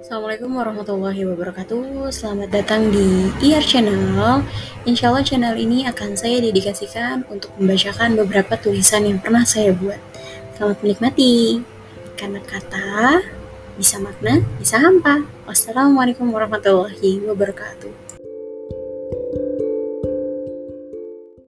Assalamualaikum warahmatullahi wabarakatuh. Selamat datang di IR Channel. Insya Allah channel ini akan saya dedikasikan untuk membacakan beberapa tulisan yang pernah saya buat. Selamat menikmati. Karena kata bisa makna, bisa hampa. Wassalamualaikum warahmatullahi wabarakatuh.